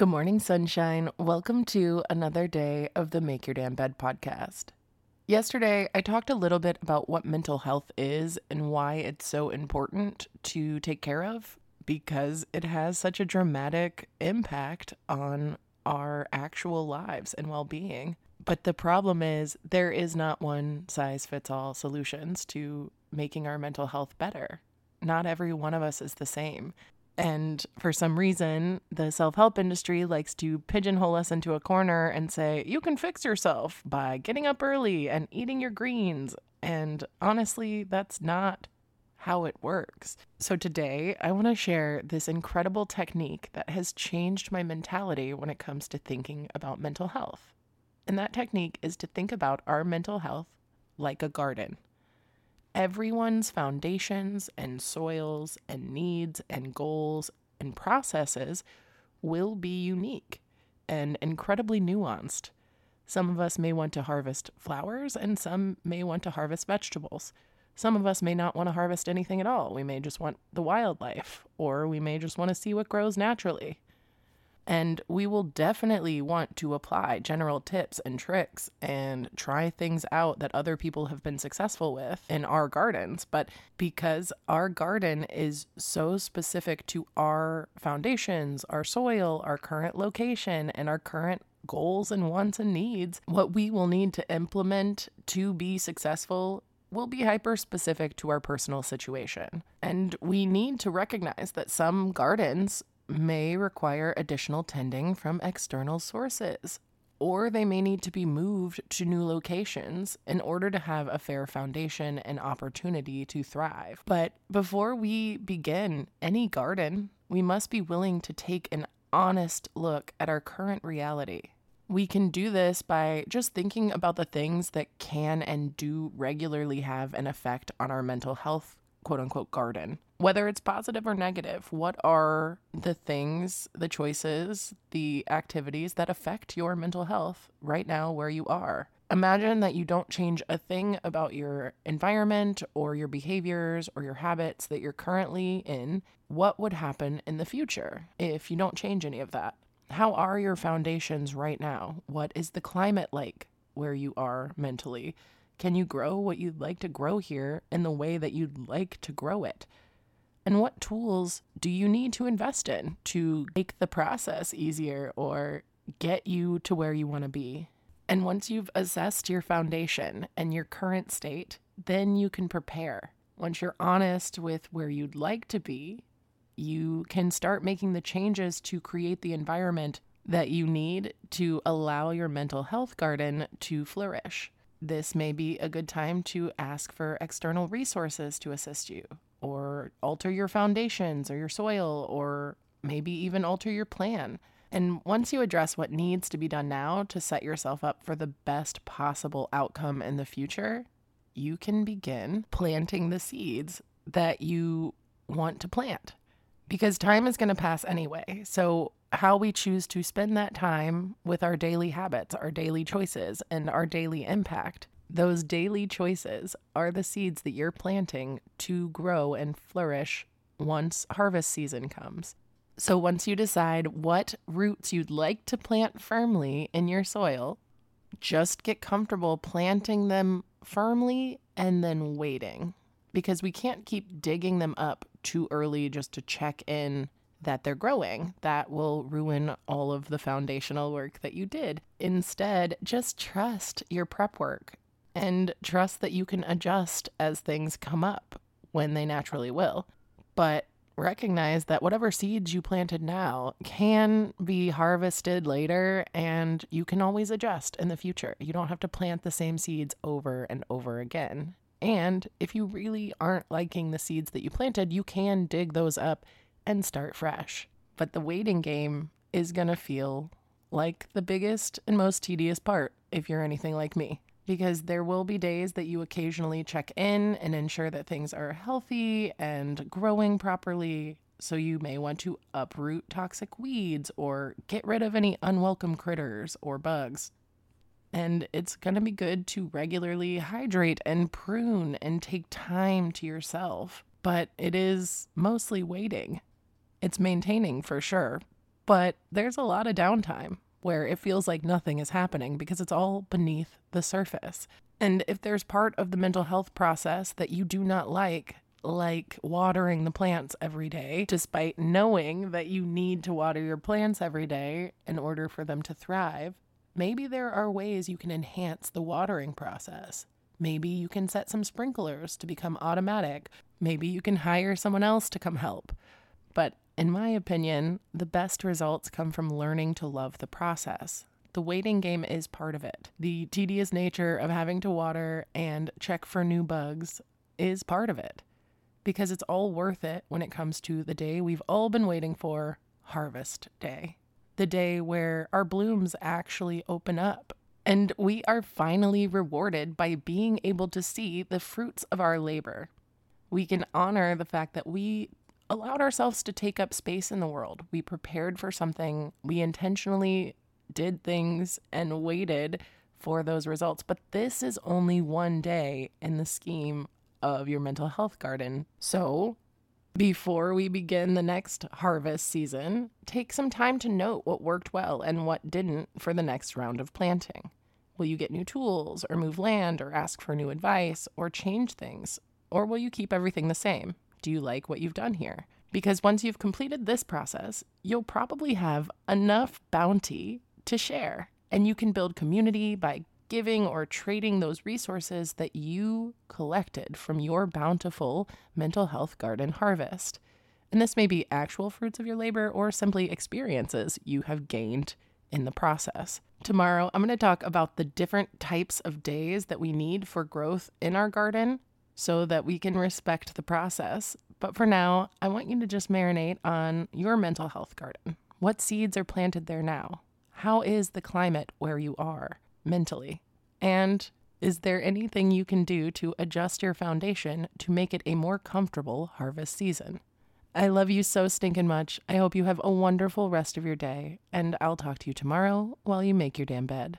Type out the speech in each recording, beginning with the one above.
Good morning, sunshine. Welcome to another day of the Make Your Damn Bed podcast. Yesterday, I talked a little bit about what mental health is and why it's so important to take care of because it has such a dramatic impact on our actual lives and well being. But the problem is, there is not one size fits all solutions to making our mental health better. Not every one of us is the same. And for some reason, the self help industry likes to pigeonhole us into a corner and say, you can fix yourself by getting up early and eating your greens. And honestly, that's not how it works. So today, I want to share this incredible technique that has changed my mentality when it comes to thinking about mental health. And that technique is to think about our mental health like a garden everyone's foundations and soils and needs and goals and processes will be unique and incredibly nuanced. Some of us may want to harvest flowers, and some may want to harvest vegetables. Some of us may not want to harvest anything at all. We may just want the wildlife, or we may just want to see what grows naturally. And we will definitely want to apply general tips and tricks and try things out that other people have been successful with in our gardens. But because our garden is so specific to our foundations, our soil, our current location, and our current goals and wants and needs, what we will need to implement to be successful will be hyper specific to our personal situation. And we need to recognize that some gardens may require additional tending from external sources, or they may need to be moved to new locations in order to have a fair foundation and opportunity to thrive. But before we begin any garden, we must be willing to take an honest look at our current reality. We can do this by just thinking about the things that can and do regularly have an effect on our mental health quote unquote garden. Whether it's positive or negative, what are the things, the choices, the activities that affect your mental health right now where you are? Imagine that you don't change a thing about your environment or your behaviors or your habits that you're currently in. What would happen in the future if you don't change any of that? How are your foundations right now? What is the climate like where you are mentally? Can you grow what you'd like to grow here in the way that you'd like to grow it? And what tools do you need to invest in to make the process easier or get you to where you want to be? And once you've assessed your foundation and your current state, then you can prepare. Once you're honest with where you'd like to be, you can start making the changes to create the environment that you need to allow your mental health garden to flourish. This may be a good time to ask for external resources to assist you, or alter your foundations or your soil, or maybe even alter your plan. And once you address what needs to be done now to set yourself up for the best possible outcome in the future, you can begin planting the seeds that you want to plant because time is going to pass anyway. So, how we choose to spend that time with our daily habits, our daily choices, and our daily impact, those daily choices are the seeds that you're planting to grow and flourish once harvest season comes. So, once you decide what roots you'd like to plant firmly in your soil, just get comfortable planting them firmly and then waiting because we can't keep digging them up too early just to check in that they're growing. That will ruin all of the foundational work that you did. Instead, just trust your prep work and trust that you can adjust as things come up when they naturally will. But recognize that whatever seeds you planted now can be harvested later and you can always adjust in the future. You don't have to plant the same seeds over and over again. And if you really aren't liking the seeds that you planted, you can dig those up and start fresh. But the waiting game is going to feel like the biggest and most tedious part if you're anything like me. Because there will be days that you occasionally check in and ensure that things are healthy and growing properly. So you may want to uproot toxic weeds or get rid of any unwelcome critters or bugs. And it's going to be good to regularly hydrate and prune and take time to yourself. But it is mostly waiting. It's maintaining for sure. But there's a lot of downtime where it feels like nothing is happening because it's all beneath the surface. And if there's part of the mental health process that you do not like, like watering the plants every day, despite knowing that you need to water your plants every day in order for them to thrive, Maybe there are ways you can enhance the watering process. Maybe you can set some sprinklers to become automatic. Maybe you can hire someone else to come help. But in my opinion, the best results come from learning to love the process. The waiting game is part of it. The tedious nature of having to water and check for new bugs is part of it. Because it's all worth it when it comes to the day we've all been waiting for harvest day the day where our blooms actually open up. And we are finally rewarded by being able to see the fruits of our labor. We can honor the fact that we allowed ourselves to take up space in the world. We prepared for something, we intentionally did things and waited for those results. But this is only one day in the scheme of your mental health garden. So before we begin the next harvest season, take some time to note what worked well and what didn't for the next round of planting. Will you get new tools, or move land, or ask for new advice, or change things? Or will you keep everything the same? Do you like what you've done here? Because once you've completed this process, you'll probably have enough bounty to share. And you can build community by giving or trading those resources that you collected from your bountiful mental health garden harvest. And this may be actual fruits of your labor or simply experiences you have gained in the process. Tomorrow, I'm going to talk about the different types of days that we need for growth in our garden so that we can respect the process. But for now, I want you to just marinate on your mental health garden. What seeds are planted there now? How is the climate where you are? mentally? And is there anything you can do to adjust your foundation to make it a more comfortable harvest season? I love you so stinking much. I hope you have a wonderful rest of your day, and I'll talk to you tomorrow while you make your damn bed.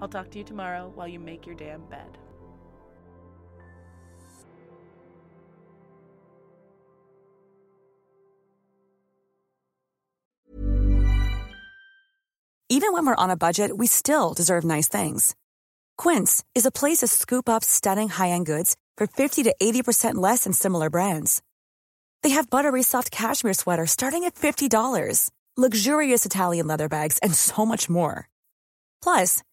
I'll talk to you tomorrow while you make your damn bed. Even when we're on a budget, we still deserve nice things. Quince is a place to scoop up stunning high end goods for 50 to 80% less than similar brands. They have buttery soft cashmere sweaters starting at $50, luxurious Italian leather bags, and so much more. Plus,